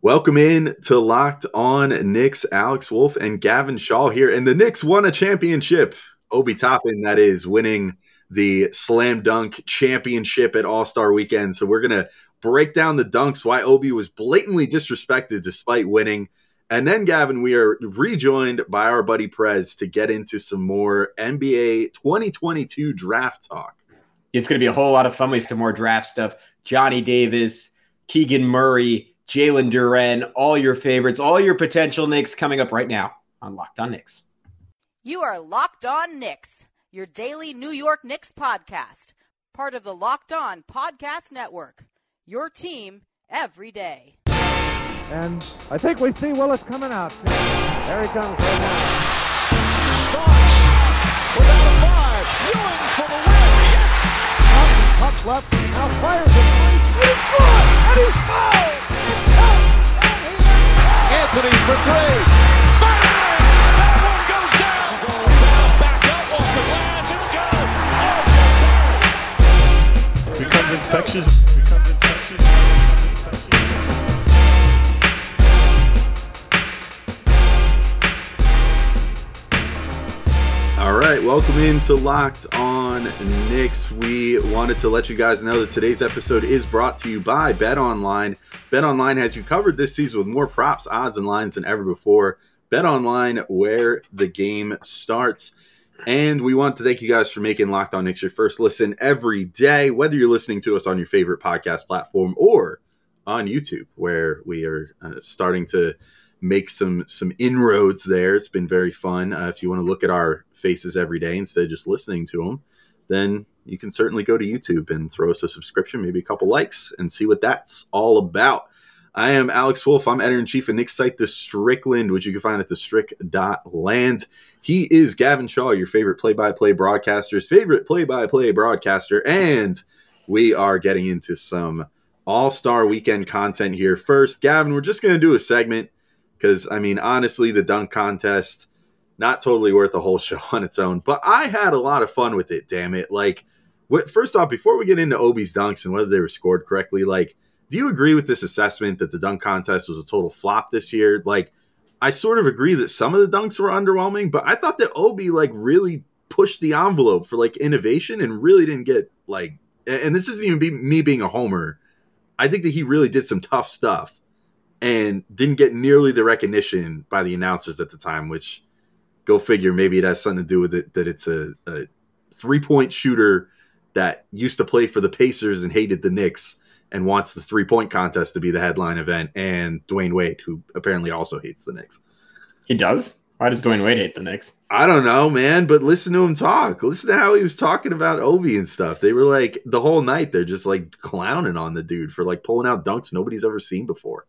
Welcome in to Locked On Knicks. Alex Wolf and Gavin Shaw here, and the Knicks won a championship. Obi Toppin, that is, winning the slam dunk championship at All Star Weekend. So we're gonna break down the dunks, why Obi was blatantly disrespected despite winning. And then, Gavin, we are rejoined by our buddy Prez to get into some more NBA 2022 draft talk. It's going to be a whole lot of fun. We have some more draft stuff. Johnny Davis, Keegan Murray, Jalen Duren, all your favorites, all your potential Knicks coming up right now on Locked On Knicks. You are Locked On Knicks, your daily New York Knicks podcast, part of the Locked On Podcast Network. Your team every day. And I think we see Willis coming out. There he comes right now. Starks without a five. Ewing for the win. Yes. Up, up left. Now fires it. And he's good. And he's fouled. Anthony for three. Bang! That one goes down. This is all about back up off the glass. It's good. RJ becomes infectious. Becomes infectious. All right, welcome into Locked On Knicks. We wanted to let you guys know that today's episode is brought to you by Bet Online. Bet Online has you covered this season with more props, odds, and lines than ever before. Bet Online, where the game starts. And we want to thank you guys for making Locked On Knicks your first listen every day, whether you're listening to us on your favorite podcast platform or on YouTube, where we are uh, starting to make some some inroads there. It's been very fun. Uh, if you want to look at our faces every day instead of just listening to them, then you can certainly go to YouTube and throw us a subscription, maybe a couple likes, and see what that's all about. I am Alex Wolf. I'm editor in chief of Knicks site, The Strickland, which you can find at thestrick.land. He is Gavin Shaw, your favorite play by play broadcaster's favorite play by play broadcaster. And we are getting into some all star weekend content here. First, Gavin, we're just going to do a segment because, I mean, honestly, the dunk contest, not totally worth a whole show on its own, but I had a lot of fun with it, damn it. Like, what, first off, before we get into Obi's dunks and whether they were scored correctly, like, do you agree with this assessment that the dunk contest was a total flop this year? Like, I sort of agree that some of the dunks were underwhelming, but I thought that Obi like really pushed the envelope for like innovation and really didn't get like. And this isn't even be, me being a homer. I think that he really did some tough stuff and didn't get nearly the recognition by the announcers at the time. Which, go figure, maybe it has something to do with it that it's a, a three point shooter that used to play for the Pacers and hated the Knicks and wants the three point contest to be the headline event, and Dwyane Wade, who apparently also hates the Knicks. He does? Why does Dwyane Wade hate the Knicks? I don't know, man, but listen to him talk. Listen to how he was talking about Obi and stuff. They were like the whole night they're just like clowning on the dude for like pulling out dunks nobody's ever seen before.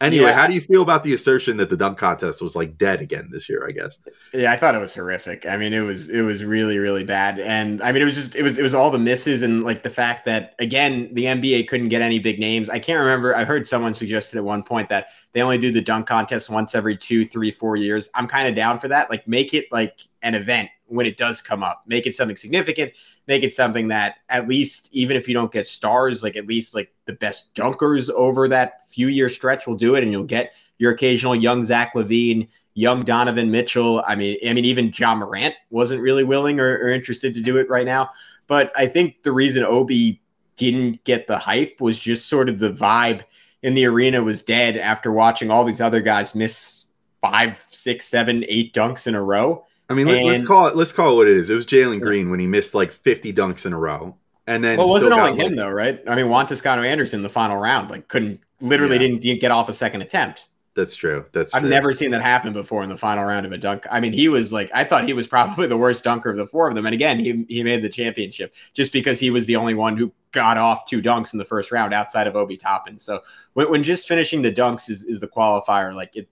Anyway, Yeah. how do you feel about the assertion that the dunk contest was like dead again this year? I guess. Yeah, I thought it was horrific. I mean, it was it was really really bad, and I mean, it was just it was it was all the misses and like the fact that again the NBA couldn't get any big names. I can't remember. I heard someone suggested at one point that they only do the dunk contest once every two, three, four years. I'm kind of down for that. Like, make it like an event when it does come up. Make it something significant. Make it something that at least even if you don't get stars, like at least like the best dunkers over that few year stretch will do it, and you'll get your occasional young Zach LaVine, young Donovan Mitchell. I mean, I mean, even Ja Morant wasn't really willing or, or interested to do it right now. But I think the reason Obi didn't get the hype was just sort of the vibe in the arena was dead after watching all these other guys miss five, six, seven, eight dunks in a row. I mean, let, us call it. Let's call it what it is. It was Jalen Green when he missed like 50 dunks in a row, and then Well, it wasn't only him like- though, right? I mean, Juan Toscano Anderson in the final round, like couldn't literally Yeah. didn't, didn't get off a second attempt. That's true. That's I've true. never seen that happen before in the final round of a dunk. I mean, he was like, I thought he was probably the worst dunker of the four of them. And again, he, he made the championship just because he was the only one who got off two dunks in the first round outside of Obi Toppin. So when, when just finishing the dunks is, is the qualifier, like it,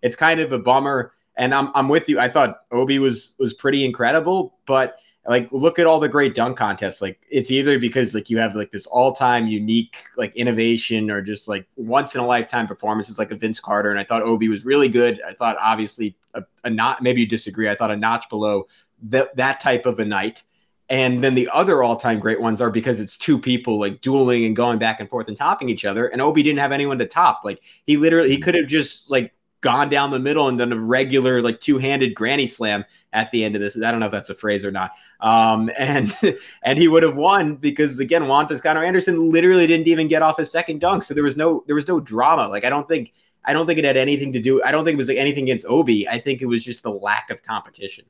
it's kind of a bummer. And I'm, I'm with you. I thought Obi was, was pretty incredible, but like look at all the great dunk contests like it's either because like you have like this all-time unique like innovation or just like once in a lifetime performances like a vince carter and i thought obi was really good i thought obviously a, a not maybe you disagree i thought a notch below that that type of a night And then the other all-time great ones are because it's two people like dueling and going back and forth and topping each other. And Obi didn't have anyone to top. Like he literally he mm. could have just like gone down the middle and done a regular like two-handed granny slam at the end of this. I don't know if that's a phrase or not. Um, and and he would have won because again, Juan Toscano Anderson literally didn't even get off his second dunk, so there was no there was no drama. Like I don't think I don't think it had anything to do. I don't think it was like anything against Obi. I think it was just the lack of competition.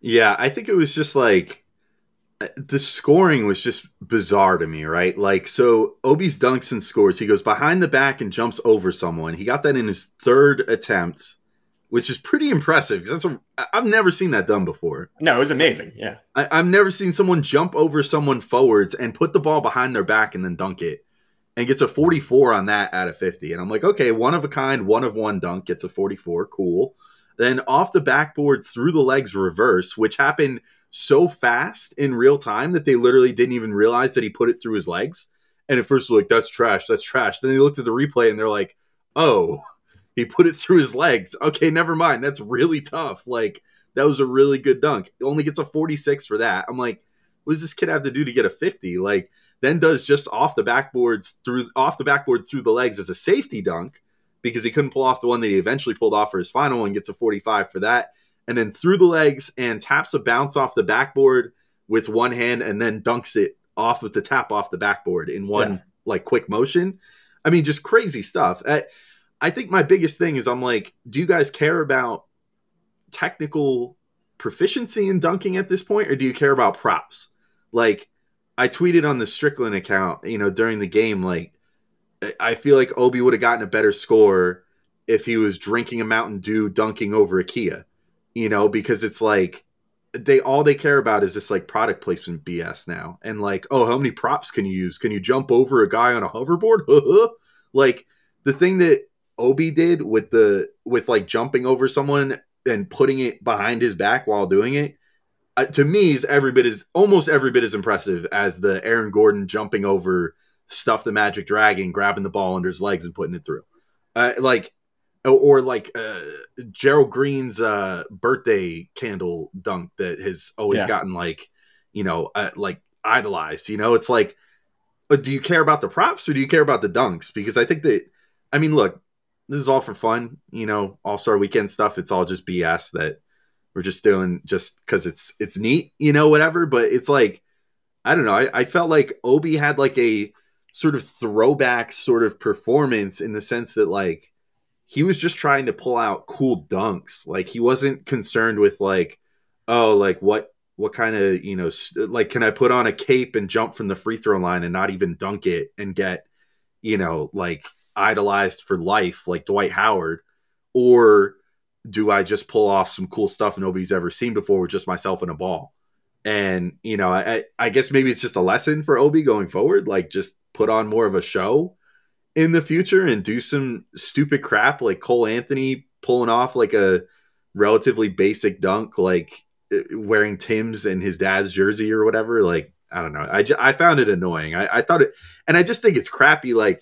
Yeah, I think it was just like the scoring was just bizarre to me, right? Like, so Obi's dunks and scores. He goes behind the back and jumps over someone. He got that in his third attempt, which is pretty impressive because that's a, I've never seen that done before. No, it was amazing. Yeah, I, I've never seen someone jump over someone forwards and put the ball behind their back and then dunk it, and gets a 44 on that out of 50. And I'm like, okay, one of a kind, one of one dunk gets a 44, cool. Then off the backboard through the legs reverse, which happened so fast in real time that they literally didn't even realize that he put it through his legs. And at first, like, that's trash, that's trash. Then they looked at the replay and they're like, oh, he put it through his legs. Okay, never mind. That's really tough. Like, that was a really good dunk. Only gets a 46 for that. I'm like, what does this kid have to do to get a 50? Like, then does just off the backboards through off the backboard through the legs as a safety dunk because he couldn't pull off the one that he eventually pulled off for his final one, gets a 45 for that and then through the legs and taps a bounce off the backboard with one hand and then dunks it off with the tap off the backboard in one yeah. like quick motion. I mean, just crazy stuff. I, I think my biggest thing is I'm like, do you guys care about technical proficiency in dunking at this point, or do you care about props? Like, I tweeted on the Strickland account, you know, during the game, like, I feel like Obi would have gotten a better score if he was drinking a Mountain Dew dunking over a Kia you know, because it's like they all they care about is this like product placement BS now. And like, oh, how many props can you use? Can you jump over a guy on a hoverboard? like the thing that Obi did with the with like jumping over someone and putting it behind his back while doing it, uh, to me is every bit is almost every bit as impressive as the Aaron Gordon jumping over stuff the Magic Dragon, grabbing the ball under his legs and putting it through. Uh, like or like uh, Gerald Green's uh, birthday candle dunk that has always yeah. gotten like, you know, uh, like idolized. You know, it's like, uh, do you care about the props or do you care about the dunks? Because I think that, I mean, look, this is all for fun. You know, All Star Weekend stuff. It's all just BS that we're just doing just because it's it's neat. You know, whatever. But it's like, I don't know. I, I felt like Obi had like a sort of throwback sort of performance in the sense that like he was just trying to pull out cool dunks. Like he wasn't concerned with like, oh, like what what kind of you know like can I put on a cape and jump from the free throw line and not even dunk it and get you know like idolized for life like Dwight Howard, or do I just pull off some cool stuff nobody's ever seen before with just myself and a ball? And you know, I, I guess maybe it's just a lesson for Obi going forward. Like, just put on more of a show in the future and do some stupid crap like Cole Anthony pulling off like a relatively basic dunk, like uh, wearing Tim's and his dad's jersey or whatever. Like, I don't know. I, j- I found it annoying. I, I thought it, and I just think it's crappy. Like,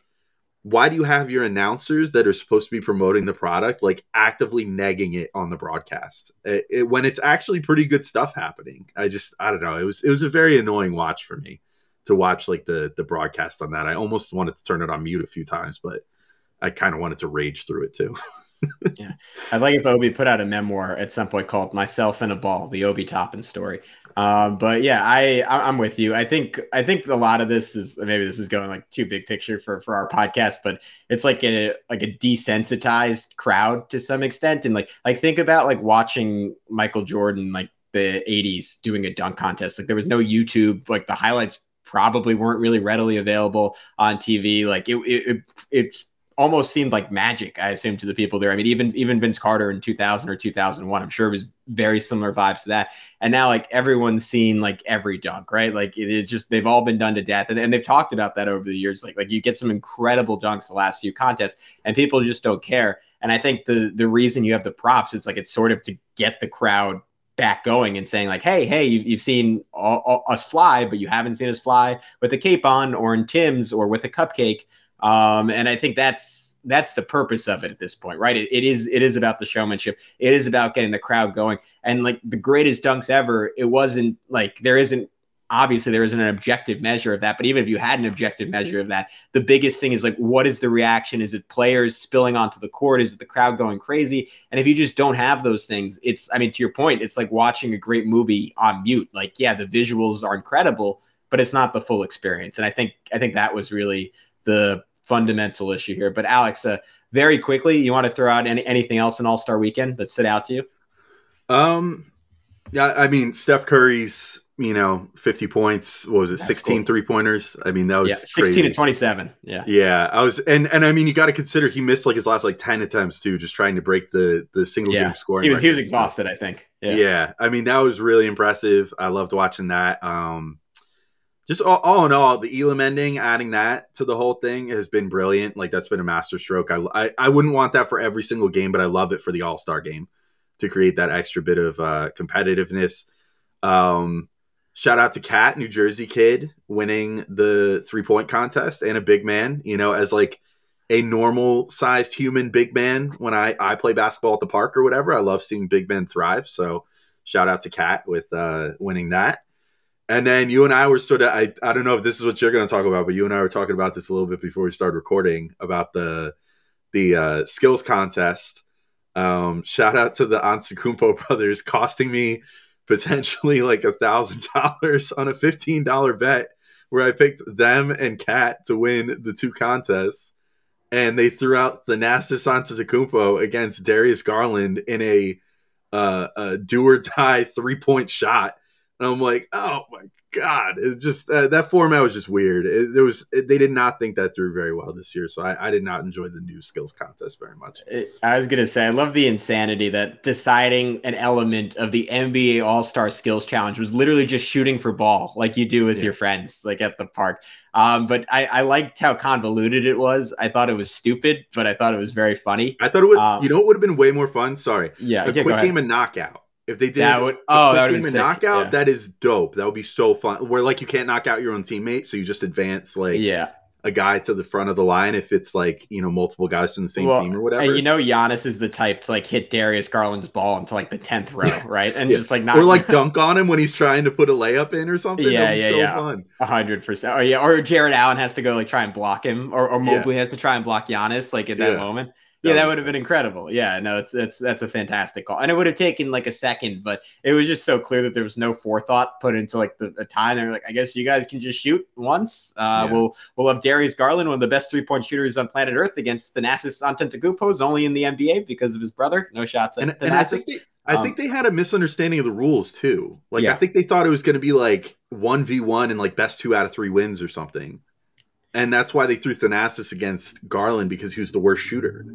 why do you have your announcers that are supposed to be promoting the product like actively negging it on the broadcast it, it, when it's actually pretty good stuff happening? I just I don't know. It was it was a very annoying watch for me to watch like the the broadcast on that. I almost wanted to turn it on mute a few times, but I kind of wanted to rage through it too. yeah, I'd like if Obi put out a memoir at some point called "Myself and a Ball: The Obi Toppin Story." Um, but yeah, I I'm with you. I think I think a lot of this is maybe this is going like too big picture for for our podcast, but it's like a like a desensitized crowd to some extent, and like like think about like watching Michael Jordan like the 80s doing a dunk contest. Like there was no YouTube, like the highlights probably weren't really readily available on TV. Like it, it, it almost seemed like magic. I assume to the people there. I mean, even even Vince Carter in 2000 or 2001, I'm sure it was very similar vibes to that. And now like everyone's seen like every dunk, right? Like it's just they've all been done to death, and, and they've talked about that over the years. Like like you get some incredible dunks the last few contests, and people just don't care. And I think the the reason you have the props is like it's sort of to get the crowd back going and saying like, hey, hey, you've, you've seen all, all, us fly, but you haven't seen us fly with a cape on or in Tim's or with a cupcake. Um, and I think that's that's the purpose of it at this point, right? It, it is it is about the showmanship. It is about getting the crowd going. And like the greatest dunks ever, it wasn't like there isn't obviously there isn't an objective measure of that, but even if you had an objective measure of that, the biggest thing is like, what is the reaction? Is it players spilling onto the court? Is it the crowd going crazy? And if you just don't have those things, it's, I mean, to your point, it's like watching a great movie on mute. Like, yeah, the visuals are incredible, but it's not the full experience. And I think, I think that was really the fundamental issue here. But Alex, uh, very quickly, you want to throw out any, anything else in All Star Weekend that stood out to you? Um, yeah, I mean Steph Curry's you know, 50 points. What was it? 16 cool. three pointers. I mean, that was yeah, 16 crazy. to 27. Yeah. Yeah. I was, and, and I mean, you got to consider he missed like his last like 10 attempts too, just trying to break the, the single yeah. game scoring. He was, he was exhausted, I think. Yeah. Yeah. I mean, that was really impressive. I loved watching that. Um, just all, all in all, the Elam ending, adding that to the whole thing has been brilliant. Like that's been a master stroke. I, I, I wouldn't want that for every single game, but I love it for the All Star game to create that extra bit of uh, competitiveness. Um, shout out to Cat, New Jersey kid, winning the three point contest and a big man. You know, as like a normal sized human big man when I I play basketball at the park or whatever. I love seeing big men thrive. So shout out to Cat with uh, winning that. And then you and I were sort of I, I don't know if this is what you're going to talk about, but you and I were talking about this a little bit before we started recording about the the uh, skills contest. Um, shout out to the Antetokounmpo brothers, costing me potentially like a thousand dollars on a fifteen dollar bet where I picked them and Kat to win the two contests, and they threw out the Thanasis Antetokounmpo against Darius Garland in a uh, a do or die three point shot, and I'm like, oh my god, it just uh, that format was just weird. It, there was it, they did not think that through very well this year, so I, I did not enjoy the new skills contest very much. I was gonna say I love the insanity that deciding an element of the NBA All Star Skills Challenge was literally just shooting for ball, like you do with Yeah. your friends, like at the park. Um, but I, I liked how convoluted it was. I thought it was stupid, but I thought it was very funny. I thought it would, Um, you know, what would have been way more fun. Sorry, Yeah, a yeah, quick game of knockout. If they did That would- a oh, that would've game been of sick, knockout, yeah. that is dope. That would be so fun. Where like you can't knock out your own teammate, so you just advance like yeah. a guy to the front of the line if it's like you know multiple guys in the same Well, team or whatever. And you know, Giannis is the type to like hit Darius Garland's ball into like the tenth row, right? And Yeah. just like not or like dunk on him when he's trying to put a layup in or something. Yeah, That'd be yeah, so yeah. hundred percent. Or yeah, or Jarrett Allen has to go like try and block him, or, or Yeah. Mobley has to try and block Giannis like at that Yeah. moment. Yeah, that would have been incredible. Yeah, no, it's that's that's a fantastic call, and it would have taken like a second, but it was just so clear that there was no forethought put into like the, the time. They're like, I guess you guys can just shoot once. Uh, Yeah. We'll we'll have Darius Garland, one of the best three point shooters on planet Earth, against Thanasis Antetokounmpo, who's only in the NBA because of his brother. No shots at And, and I think they, I Um, think they had a misunderstanding of the rules too. Like I think they thought it was going to be like one v one and like best two out of three wins or something, and that's why they threw Thanasis against Garland because he was the worst shooter.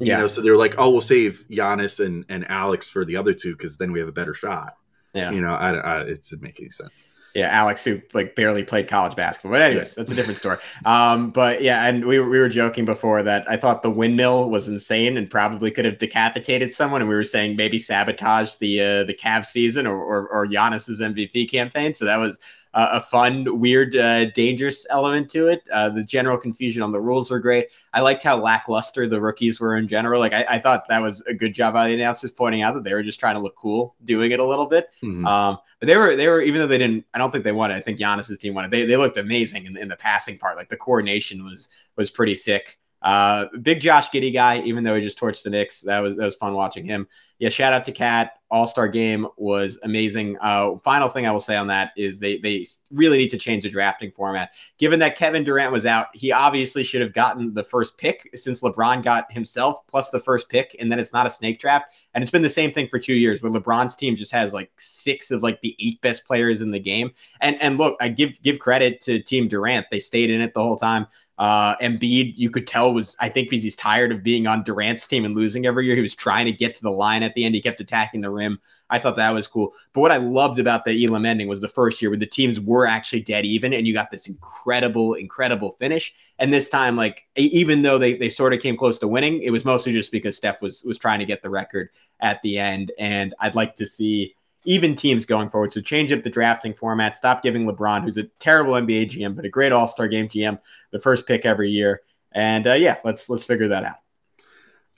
You yeah, know, so they're like, oh, we'll save Giannis and, and Alex for the other two because then we have a better shot. yeah. You know, I, I, it doesn't make any sense. Yeah, Alex, who like barely played college basketball, but anyways, that's a different story. Um, but yeah, and we were, we were joking before that I thought the windmill was insane and probably could have decapitated someone, and we were saying maybe sabotage the uh, the Cavs season or, or or Giannis's MVP campaign. So that was uh, a fun, weird, uh, dangerous element to it. Uh, the general confusion on the rules were great. I liked how lackluster the rookies were in general. Like I, I thought that was a good job by the announcers pointing out that they were just trying to look cool doing it a little bit. Mhm. Um, but they were they were even though they didn't, I don't think they won it. I think Giannis's team won it. They they looked amazing in, in the passing part. Like the coordination was was pretty sick. Uh, big Josh Giddey guy, even though he just torched the Knicks. That was that was fun watching him. Yeah, shout out to Cat. All Star game was amazing. Uh, final thing I will say on that is they they really need to change the drafting format. Given that Kevin Durant was out, he obviously should have gotten the first pick since LeBron got himself plus the first pick, and then it's not a snake draft. And it's been the same thing for two years where LeBron's team just has like six of like the eight best players in the game. And and look, I give give credit to Team Durant. They stayed in it the whole time. Uh, Embiid, you could tell was I think because he's tired of being on Durant's team and losing every year. He was trying to get to the line at the end. He kept attacking the rim. I thought that was cool. But what I loved about the Elam ending was the first year where the teams were actually dead even, and you got this incredible, incredible finish. And this time, like even though they they sort of came close to winning, it was mostly just because Steph was was trying to get the record at the end. And I'd like to see even teams going forward. So change up the drafting format. Stop giving LeBron, who's a terrible NBA GM, but a great All Star Game GM, the first pick every year. And uh, yeah, let's let's figure that out.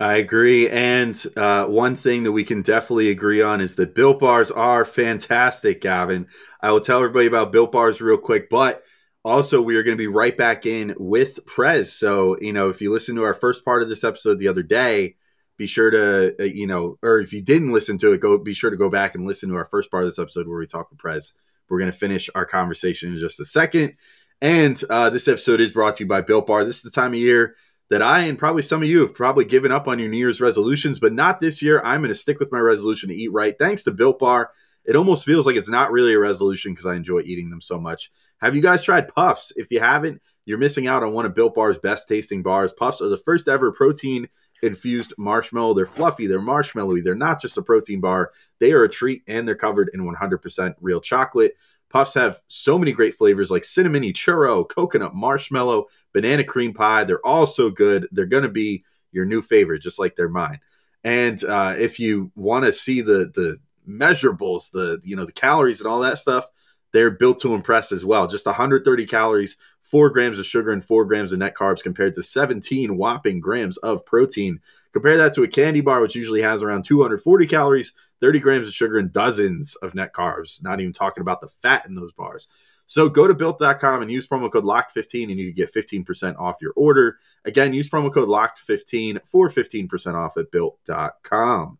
I agree. And uh, one thing that we can definitely agree on is that Built Bars are fantastic, Gavin. I will tell everybody about Built Bars real quick, but also we are going to be right back in with Prez. So, you know, if you listen to our first part of this episode the other day, be sure to, uh, you know, or if you didn't listen to it, go be sure to go back and listen to our first part of this episode where we talk with Prez. We're going to finish our conversation in just a second. And uh, this episode is brought to you by Built Bar. This is the time of year that I and probably some of you have probably given up on your New Year's resolutions, but not this year. I'm going to stick with my resolution to eat right. Thanks to Built Bar, it almost feels like it's not really a resolution because I enjoy eating them so much. Have you guys tried Puffs? If you haven't, you're missing out on one of Built Bar's best tasting bars. Puffs are the first ever protein infused marshmallow. They're fluffy, they're marshmallowy, they're not just a protein bar. They are a treat and they're covered in 100% real chocolate. Puffs have so many great flavors like cinnamony churro, coconut marshmallow, banana cream pie. They're all so good. They're going to be your new favorite, just like they're mine. And uh, if you want to see the the measurables, the you know the calories and all that stuff, they're built to impress as well. Just 130 calories, four grams of sugar, and four grams of net carbs compared to 17 whopping grams of protein. Compare that to a candy bar, which usually has around 240 calories, 30 grams of sugar, and dozens of net carbs. Not even talking about the fat in those bars. So go to built.com and use promo code LOCKED15 and you can get 15% off your order. Again, use promo code LOCKED15 for 15% off at built.com.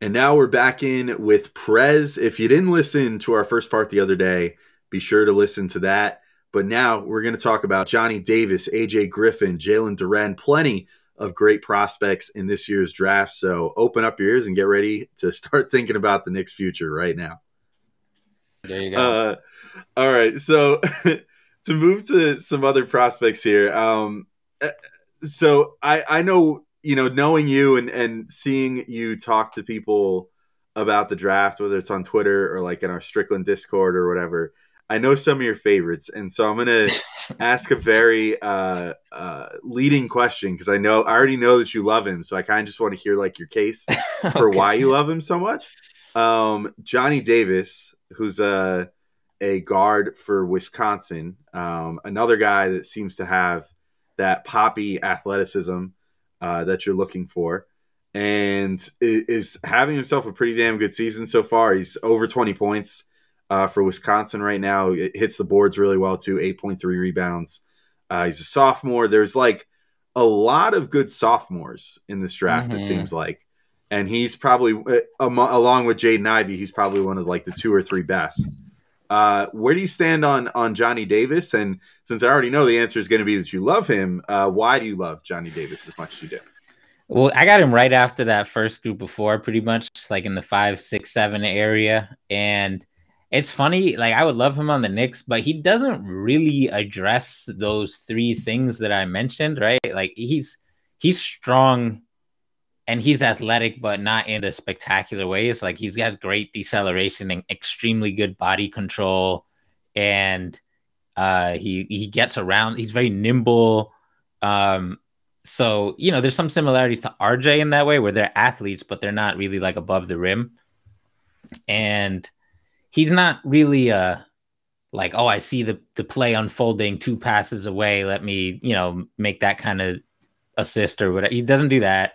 And now we're back in with Prez. If you didn't listen to our first part the other day, be sure to listen to that. But now we're going to talk about Johnny Davis, AJ Griffin, Jalen Duren, plenty of great prospects in this year's draft. So open up your ears and get ready to start thinking about the Knicks' future right now. There you go. Uh, all right. So to move to some other prospects here. Um, uh, so I, I know you know, knowing you and and seeing you talk to people about the draft, whether it's on Twitter or like in our Strickland Discord or whatever, I know some of your favorites, and so I'm gonna ask a very uh, uh, leading question because I know I already know that you love him, so I kind of just want to hear like your case for why you love him so much. Um, Johnny Davis, who's a a guard for Wisconsin, um, another guy that seems to have that poppy athleticism uh, that you're looking for, and is having himself a pretty damn good season so far. He's over 20 points uh, for Wisconsin right now. It hits the boards really well too, 8.3 rebounds. Uh, he's a sophomore. There's like a lot of good sophomores in this draft. Mm-hmm. It seems like, and he's probably uh, along with Jaden Ivey. He's probably one of like the two or three best. Uh, where do you stand on on Johnny Davis? And since I already know the answer is going to be that you love him, uh, why do you love Johnny Davis as much as you do? Well, I got him right after that first group of four, pretty much like in the five, six, seven area, and it's funny. Like I would love him on the Knicks, but he doesn't really address those three things that I mentioned, right? Like he's he's strong and he's athletic, but not in a spectacular ways. Like he's got great deceleration and extremely good body control, and uh, he he gets around. He's very nimble. Um, so you know, there's some similarities to RJ in that way, where they're athletes, but they're not really like above the rim. And he's not really uh like, oh, I see the the play unfolding two passes away. Let me, you know, make that kind of assist or whatever. He doesn't do that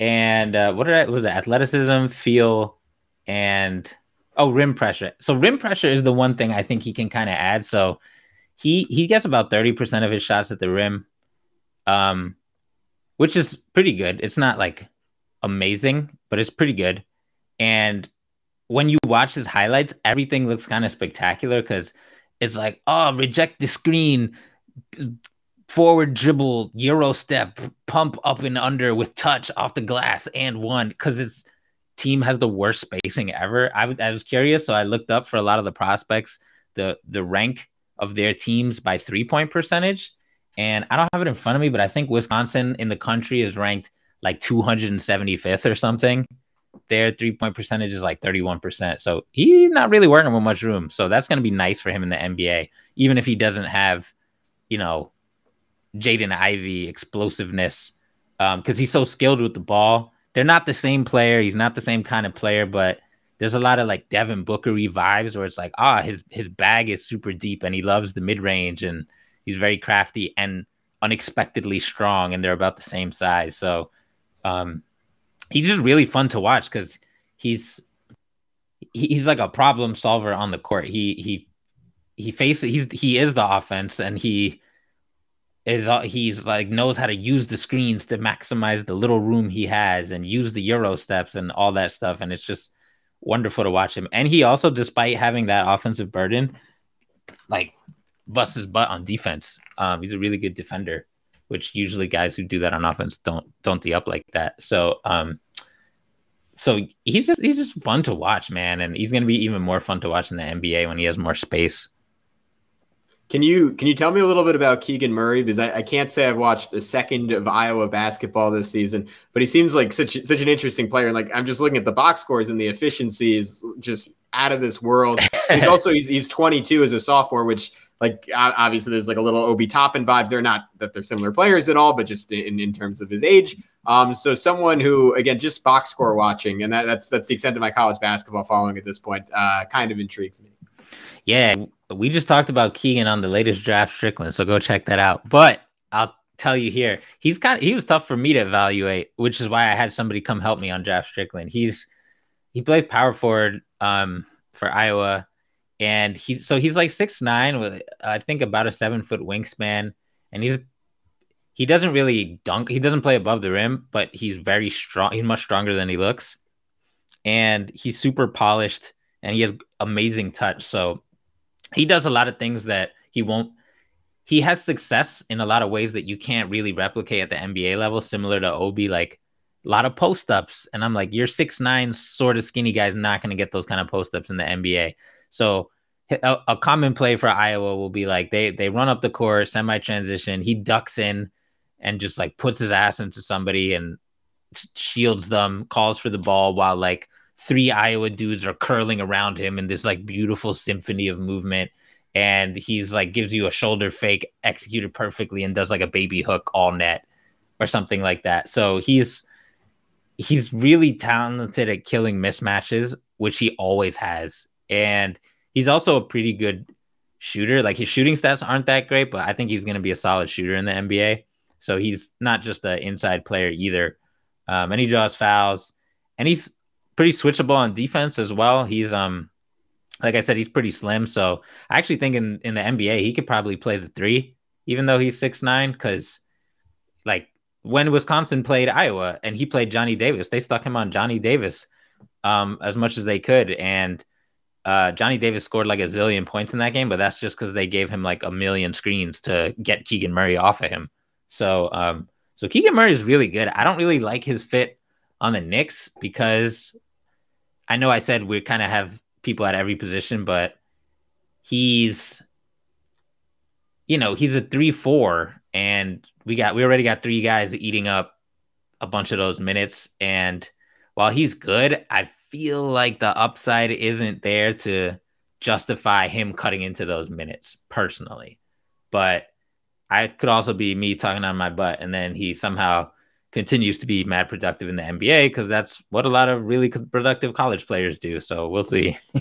and uh, what did I, was it? Athleticism, feel, and oh, rim pressure. So rim pressure is the one thing I think he can kind of add. So he he gets about thirty percent of his shots at the rim, um, which is pretty good. It's not like amazing, but it's pretty good. And when you watch his highlights, everything looks kind of spectacular because it's like, oh, reject the screen, forward dribble, euro step, pump up and under with touch off the glass and one because his team has the worst spacing ever. I, I was curious, so I looked up for a lot of the prospects the the rank of their teams by three point percentage, and I don't have it in front of me, but I think Wisconsin in the country is ranked like 275th or something. Their three point percentage is like 31%. So he's not really working with much room. So that's going to be nice for him in the NBA, even if he doesn't have, you know, Jaden Ivey explosiveness because um, he's so skilled with the ball. They're not the same player. He's not the same kind of player, but there's a lot of like Devin Bookery vibes where it's like, ah, his his bag is super deep and he loves the mid range and he's very crafty. And unexpectedly strong and they're about the same size. So um, he's just really fun to watch because he's he's like a problem solver on the court. He he he faces he's he is the offense and he is uh, he's like knows how to use the screens to maximize the little room he has and use the euro steps and all that stuff. And it's just wonderful to watch him. And he also despite having that offensive burden like busts his butt on defense. Um he's a really good defender which usually guys who do that on offense don't don't d up like that so um so he's just he's just fun to watch man and he's going to be even more fun to watch in the nba when he has more space can you can you tell me a little bit about Keegan Murray? Because I, I, can't say I've watched a second of Iowa basketball this season, but he seems like such such an interesting player. And like I'm just looking at the box scores and the efficiency is just out of this world. He's also he's, he's 22 as a sophomore, which like obviously there's like a little Obi Toppin vibes. They're not that they're similar players at all, but just in, in terms of his age. Um, so someone who again just box score watching, and that, that's that's the extent of my college basketball following at this point. Uh, kind of intrigues me. Yeah, we just talked about Keegan on the latest draft Strickland, so go check that out. But I'll tell you here, he's kind of he was tough for me to evaluate, which is why I had somebody come help me on draft Strickland. He's he played power forward um, for Iowa, and he so he's like six nine with I think about a seven foot wingspan, and he's he doesn't really dunk. He doesn't play above the rim, but he's very strong. He's much stronger than he looks, and he's super polished, and he has amazing touch. So he does a lot of things that he won't he has success in a lot of ways that you can't really replicate at the NBA level, similar to Obi, like a lot of post ups. And I'm like, you're six nine, sort of skinny guy's not going to get those kind of post ups in the NBA. So a, a, common play for Iowa will be like they they run up the court, semi transition. He ducks in and just like puts his ass into somebody and shields them, calls for the ball while like three Iowa dudes are curling around him in this like beautiful symphony of movement. And he's like gives you a shoulder fake executed perfectly and does like a baby hook all net or something like that. So he's he's really talented at killing mismatches, which he always has. And he's also a pretty good shooter. Like his shooting stats aren't that great, but I think he's going to be a solid shooter in the NBA. So he's not just an inside player either. Um, and he draws fouls, and he's pretty switchable on defense as well. He's um like I said, he's pretty slim. So I actually think in, in the NBA he could probably play the three, even though he's six nine, because like when Wisconsin played Iowa and he played Johnny Davis, they stuck him on Johnny Davis um as much as they could. And uh Johnny Davis scored like a zillion points in that game, but that's just because they gave him like a million screens to get Keegan Murray off of him. So um so Keegan Murray is really good. I don't really like his fit on the Knicks because I know I said we kind of have people at every position, but he's you know, he's a 3-4 and we got we already got three guys eating up a bunch of those minutes and while he's good, I feel like the upside isn't there to justify him cutting into those minutes personally. But I could also be me talking on my butt and then he somehow continues to be mad productive in the NBA because that's what a lot of really productive college players do. So we'll see.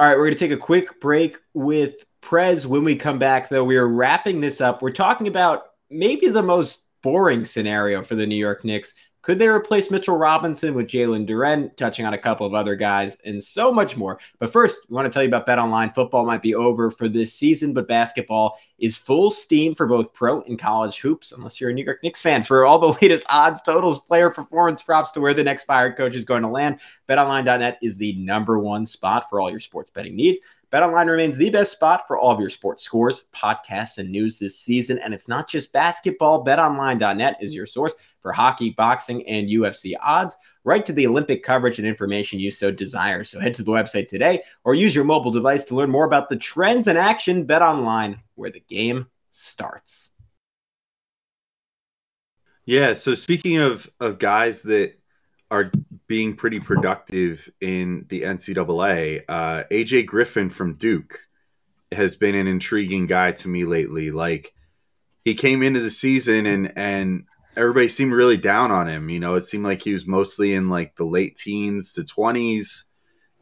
All right, we're going to take a quick break with Prez. When we come back, though, we are wrapping this up. We're talking about maybe the most boring scenario for the New York Knicks could they replace Mitchell Robinson with Jalen Duren, touching on a couple of other guys and so much more? But first, we want to tell you about Bet Online. Football might be over for this season, but basketball is full steam for both pro and college hoops, unless you're a New York Knicks fan. For all the latest odds, totals, player performance props to where the next fired coach is going to land, betonline.net is the number one spot for all your sports betting needs. BetOnline remains the best spot for all of your sports scores, podcasts, and news this season. And it's not just basketball. BetOnline.net is your source for hockey, boxing, and UFC odds, right to the Olympic coverage and information you so desire. So head to the website today or use your mobile device to learn more about the trends and action. BetOnline, where the game starts. Yeah. So speaking of of guys that are being pretty productive in the NCAA. Uh, AJ Griffin from Duke has been an intriguing guy to me lately. Like he came into the season and and everybody seemed really down on him. You know, it seemed like he was mostly in like the late teens to twenties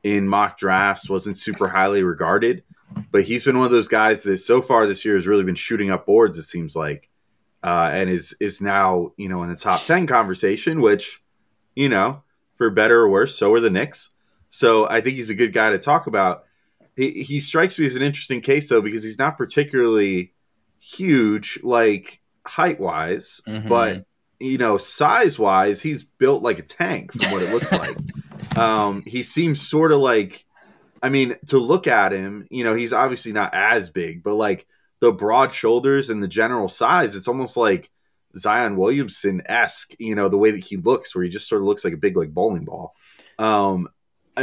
in mock drafts, wasn't super highly regarded. but he's been one of those guys that so far this year has really been shooting up boards. It seems like, uh, and is is now you know in the top ten conversation, which you know for better or worse, so are the Knicks. So I think he's a good guy to talk about. He he strikes me as an interesting case though because he's not particularly huge like height wise, Mhm. but you know size wise, he's built like a tank from what it looks like. um, he seems sort of like I mean, to look at him, you know, he's obviously not as big, but like the broad shoulders and the general size, it's almost like Zion Williamson esque, you know, the way that he looks, where he just sort of looks like a big like bowling ball. Um,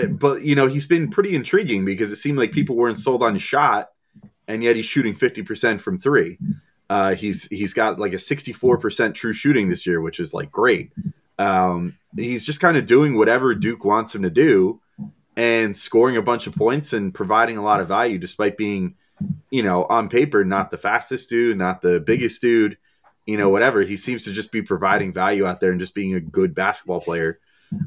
but you know, he's been pretty intriguing because it seemed like people weren't sold on his shot, and yet he's shooting fifty percent from three. Uh, he's he's got like a sixty four percent true shooting this year, which is like great. Um, he's just kind of doing whatever Duke wants him to do and scoring a bunch of points and providing a lot of value despite being, you know, on paper, not the fastest dude, not the biggest dude, you know, whatever. He seems to just be providing value out there and just being a good basketball player.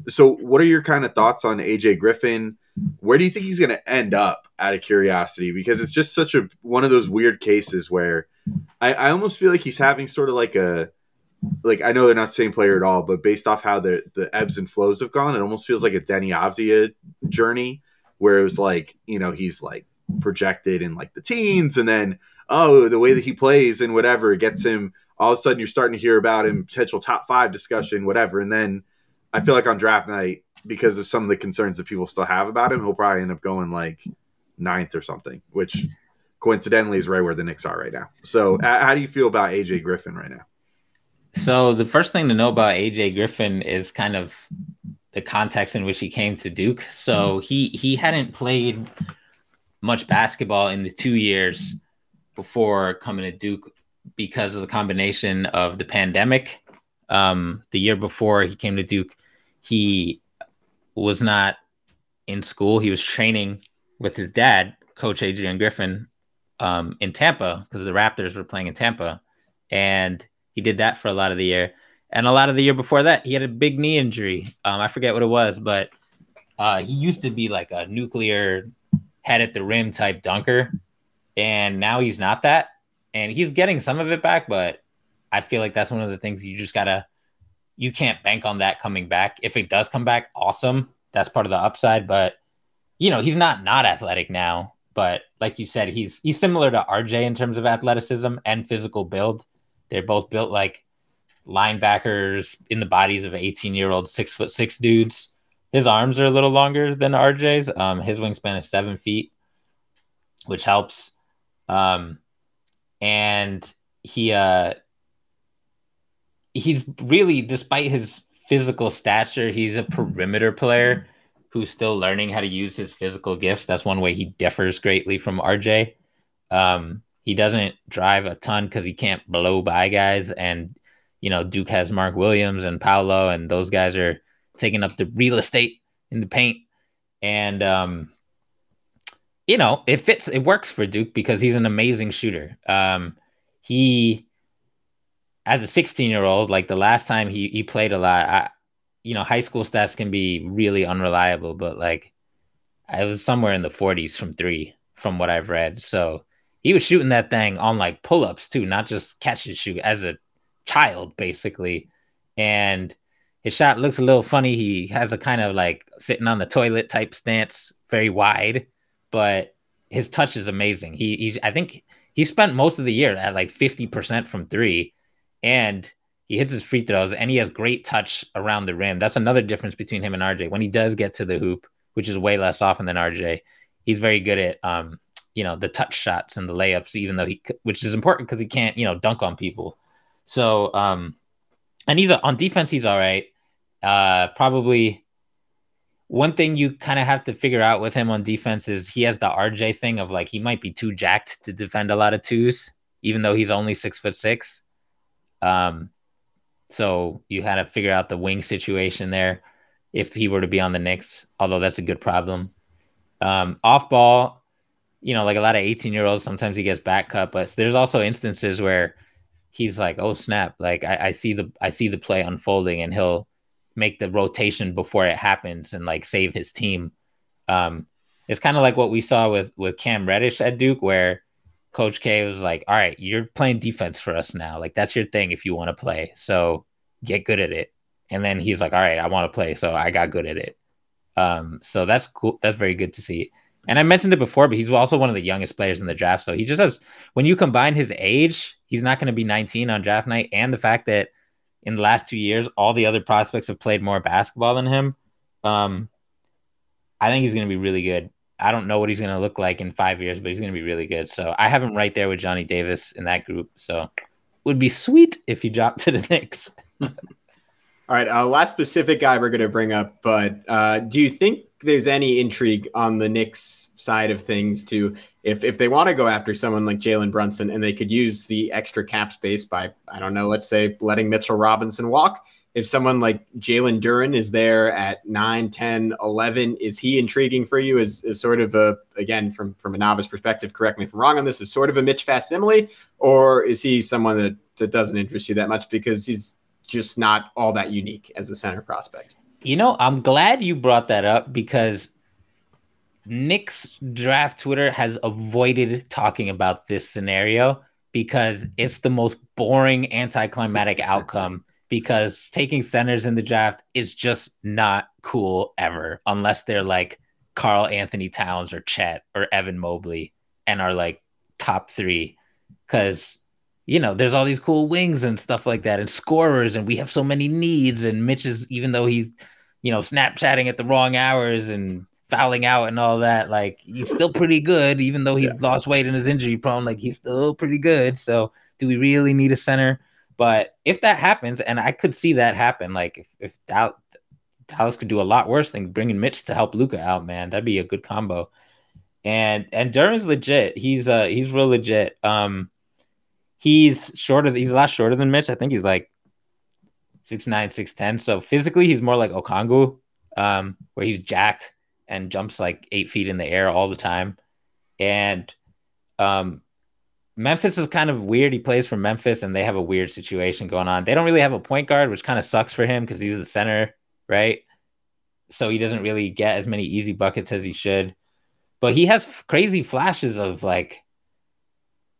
So, what are your kind of thoughts on AJ Griffin? Where do you think he's going to end up out of curiosity? Because it's just such a one of those weird cases where I, I almost feel like he's having sort of like a like I know they're not the same player at all, but based off how the the ebbs and flows have gone, it almost feels like a Deni Avdija journey where it was like you know he's like projected in like the teens, and then oh the way that he plays and whatever gets him. All of a sudden, you're starting to hear about him potential top five discussion, whatever, and then I feel like on draft night because of some of the concerns that people still have about him, he'll probably end up going like ninth or something, which coincidentally is right where the Knicks are right now. So, how do you feel about AJ Griffin right now? So the first thing to know about AJ Griffin is kind of the context in which he came to Duke. So mm-hmm. he he hadn't played much basketball in the two years before coming to Duke because of the combination of the pandemic. Um, the year before he came to Duke, he was not in school. He was training with his dad, Coach Adrian Griffin, um, in Tampa because the Raptors were playing in Tampa, and he did that for a lot of the year. And a lot of the year before that, he had a big knee injury. Um, I forget what it was, but uh, he used to be like a nuclear head at the rim type dunker, and now he's not that. And he's getting some of it back, but I feel like that's one of the things you just gotta. You can't bank on that coming back. If it does come back, awesome. That's part of the upside, but you know he's not not athletic now. But like you said, he's he's similar to RJ in terms of athleticism and physical build. They're both built like linebackers in the bodies of 18 year old six foot six dudes. His arms are a little longer than RJ's. Um, his wingspan is seven feet, which helps. Um, and he uh he's really, despite his physical stature, he's a perimeter player who's still learning how to use his physical gifts. That's one way he differs greatly from RJ. Um, he doesn't drive a ton because he can't blow by guys, and you know Duke has Mark Williams and Paolo, and those guys are taking up the real estate in the paint, and um, you know it fits, it works for Duke because he's an amazing shooter. Um, he, as a 16 year old, like the last time he he played a lot, I, you know, high school stats can be really unreliable, but like I was somewhere in the 40s from three, from what I've read. So he was shooting that thing on like pull ups too, not just catch and shoot as a child, basically. And his shot looks a little funny. He has a kind of like sitting on the toilet type stance, very wide, but his touch is amazing. He, he I think he spent most of the year at like 50% from three, and he hits his free throws and he has great touch around the rim. That's another difference between him and RJ. When he does get to the hoop, which is way less often than RJ, he's very good at um, you know, the touch shots and the layups, even though he, which is important because he can't, you know, dunk on people. So, um, and he's on defense, he's all right. Uh, probably one thing you kind of have to figure out with him on defense is he has the RJ thing of like he might be too jacked to defend a lot of twos, even though he's only six foot six. Um, so you had to figure out the wing situation there if he were to be on the Knicks, although that's a good problem. Um, off ball, you know, like a lot of 18 year olds, sometimes he gets back cut, but there's also instances where he's like, oh snap, like I, I see the I see the play unfolding and he'll make the rotation before it happens and like save his team. Um, it's kind of like what we saw with with Cam Reddish at Duke, where Coach K was like, "All right, you're playing defense for us now. Like that's your thing if you want to play. So get good at it." And then he's like, "All right, I want to play, so I got good at it." Um, so that's cool. That's very good to see. And I mentioned it before, but he's also one of the youngest players in the draft. So he just has, when you combine his age, he's not going to be 19 on draft night, and the fact that in the last two years, all the other prospects have played more basketball than him. Um, I think he's going to be really good. I don't know what he's going to look like in five years, but he's going to be really good. So I have him right there with Johnny Davis in that group. So it would be sweet if he dropped to the Knicks. All right, uh, last specific guy we're going to bring up, but uh, do you think there's any intrigue on the Knicks side of things to if if they want to go after someone like Jalen Brunson and they could use the extra cap space by I don't know, let's say letting Mitchell Robinson walk. If someone like Jalen Duren is there at 9, 10, 11, is he intriguing for you as, as sort of a, again, from, from a novice perspective, correct me if I'm wrong on this, is sort of a Mitch facsimile? Or is he someone that, that doesn't interest you that much because he's just not all that unique as a center prospect. You know, I'm glad you brought that up because Knicks draft Twitter has avoided talking about this scenario because it's the most boring anticlimactic outcome because taking centers in the draft is just not cool ever unless they're like Karl-Anthony Towns or Chet or Evan Mobley and are like top 3 cuz you know, there's all these cool wings and stuff like that, and scorers, and we have so many needs. And Mitch is, even though he's, you know, Snapchatting at the wrong hours and fouling out and all that, like he's still pretty good, even though he yeah. lost weight and is injury prone. Like he's still pretty good. So, do we really need a center? But if that happens, and I could see that happen, like if if Dallas, Dallas could do a lot worse than bringing Mitch to help Luka out, man, that'd be a good combo. And and Duren's legit. He's uh he's real legit. Um He's shorter. He's a lot shorter than Mitch. I think he's like six nine, six ten. So physically, he's more like Okongwu, um, where he's jacked and jumps like eight feet in the air all the time. And um, Memphis is kind of weird. He plays for Memphis, and they have a weird situation going on. They don't really have a point guard, which kind of sucks for him because he's the center, right? So he doesn't really get as many easy buckets as he should. But he has crazy flashes of like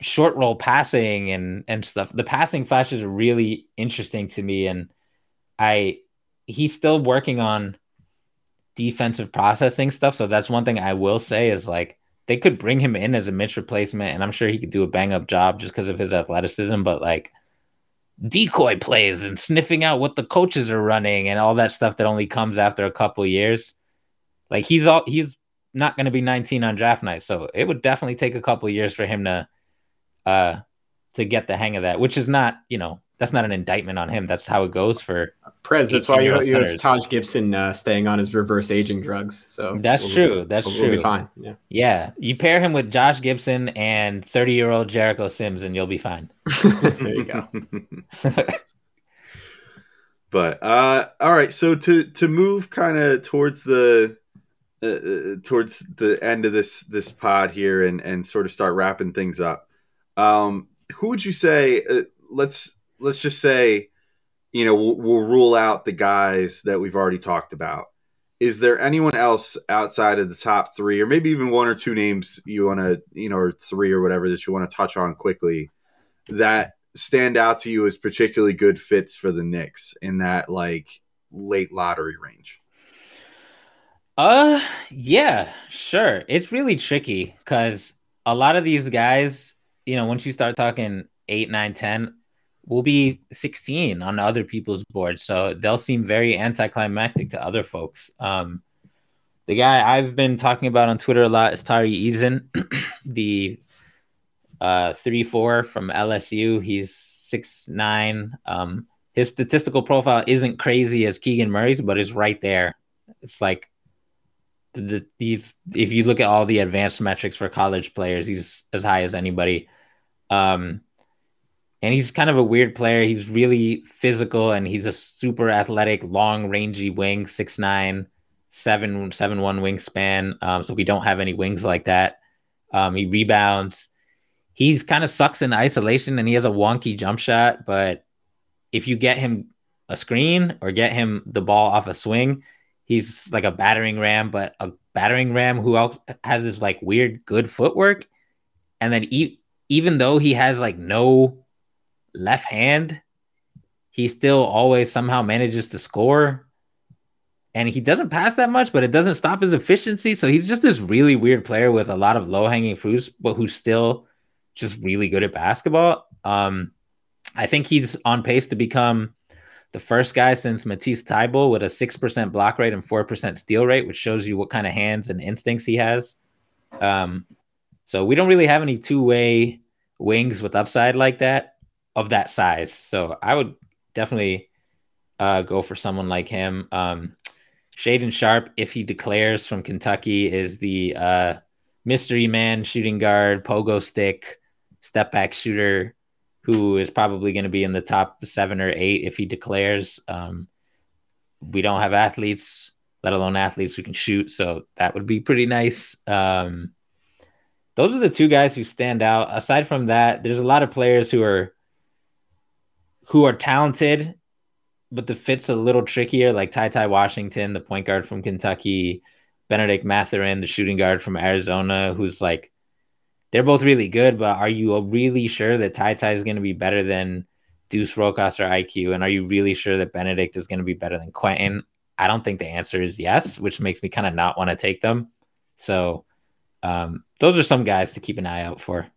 short roll passing and and stuff. The passing flashes are really interesting to me, and I he's still working on defensive processing stuff. So that's one thing I will say is like they could bring him in as a Mitch replacement, and I'm sure he could do a bang up job just because of his athleticism. But like decoy plays and sniffing out what the coaches are running and all that stuff that only comes after a couple years. Like he's all he's not going to be 19 on draft night, so it would definitely take a couple years for him to uh, to get the hang of that, which is not, you know, that's not an indictment on him. That's how it goes for Prez. That's why you, you have Taj Gibson uh, staying on his reverse aging drugs. So that's we'll, true. That's we'll, true. We'll be fine. Yeah. Yeah. You pair him with Josh Gibson and 30 year old Jericho Sims, and you'll be fine. there you go. but uh, all right. So to to move kind of towards the uh, uh, towards the end of this this pod here and and sort of start wrapping things up. Um, who would you say? Uh, let's let's just say, you know, we'll, we'll rule out the guys that we've already talked about. Is there anyone else outside of the top three, or maybe even one or two names you want to, you know, or three or whatever that you want to touch on quickly that stand out to you as particularly good fits for the Knicks in that like late lottery range? Uh, yeah, sure. It's really tricky because a lot of these guys you know, once you start talking eight, nine, 10, we'll be 16 on other people's boards. So they'll seem very anticlimactic to other folks. Um, the guy I've been talking about on Twitter a lot is Tari Eason, the uh, three four from LSU. He's six nine. Um, his statistical profile isn't crazy as Keegan Murray's, but it's right there. It's like the these if you look at all the advanced metrics for college players, he's as high as anybody. Um, and he's kind of a weird player. He's really physical and he's a super athletic, long, rangy wing, six nine, seven seven one wingspan. Um, so we don't have any wings like that. Um, he rebounds. He's kind of sucks in isolation and he has a wonky jump shot, but if you get him a screen or get him the ball off a swing, he's like a battering ram, but a battering ram who has this like weird good footwork. And then e- even though he has like no left hand, he still always somehow manages to score. And he doesn't pass that much, but it doesn't stop his efficiency. So he's just this really weird player with a lot of low hanging fruits, but who's still just really good at basketball. Um, I think he's on pace to become the first guy since Matisse Thybulle with a 6% block rate and 4% steal rate, which shows you what kind of hands and instincts he has. Um, so we don't really have any two way wings with upside like that of that size. So I would definitely uh, go for someone like him. Um, Shaedon Sharpe, if he declares from Kentucky, is the uh, mystery man, shooting guard, pogo stick, step back shooter who is probably going to be in the top seven or eight if he declares. Um, we don't have athletes, let alone athletes who can shoot, so that would be pretty nice. Um, those are the two guys who stand out. Aside from that, there's a lot of players who are who are talented, but the fit's a little trickier, like Ty Ty Washington, the point guard from Kentucky, Benedict Mathurin, the shooting guard from Arizona, who's like they're both really good, but are you really sure that Ty Ty is going to be better than Deuce Rokas or IQ? And are you really sure that Benedict is going to be better than Quentin? I don't think the answer is yes, which makes me kind of not want to take them. So um, those are some guys to keep an eye out for.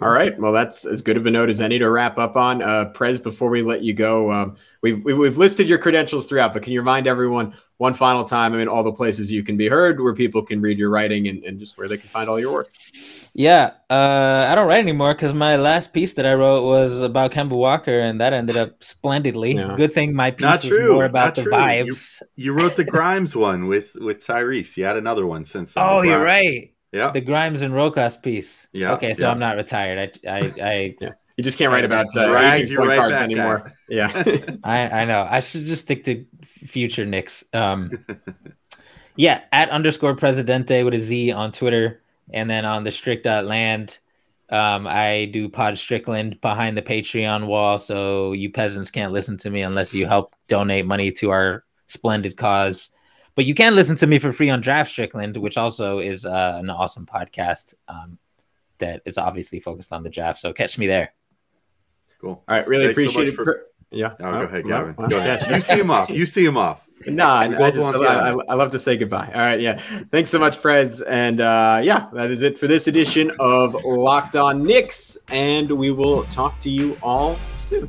All right. Well, that's as good of a note as any to wrap up on. Uh, Prez, before we let you go, um, we've, we've listed your credentials throughout, but can you remind everyone one final time, I mean, all the places you can be heard, where people can read your writing and, and just where they can find all your work? Yeah. Uh, I don't write anymore because my last piece that I wrote was about Kemba Walker, and that ended up splendidly. Yeah. Good thing my piece Not was true. more about Not the true. vibes. You, you, wrote the Grimes one with, with Tyrese. You had another one since then. Oh, you're right. Yeah. The Grimes and Rokas piece. Yeah. Okay, so yeah. I'm not retired. I I, I yeah. You just can't write about uh, point right cards anymore. Yeah. I, I know. I should just stick to future Knicks. Um yeah, at underscore presidente with a Z on Twitter. And then on the Strickland, um, I do Pod Strickland behind the Patreon wall. So you peasants can't listen to me unless you help donate money to our splendid cause. But you can listen to me for free on Draft Strickland, which also is uh, an awesome podcast um, that is obviously focused on the draft. So catch me there. Cool. All right. Really Thanks appreciate so it. For... Yeah. Oh, go ahead, Gavin. No. Go ahead. you see him off. You see him off. No, I, I, just, I, I, love to say goodbye. All right, yeah. Thanks so much, Fred. And uh, yeah, that is it for this edition of Locked On Knicks. And we will talk to you all soon.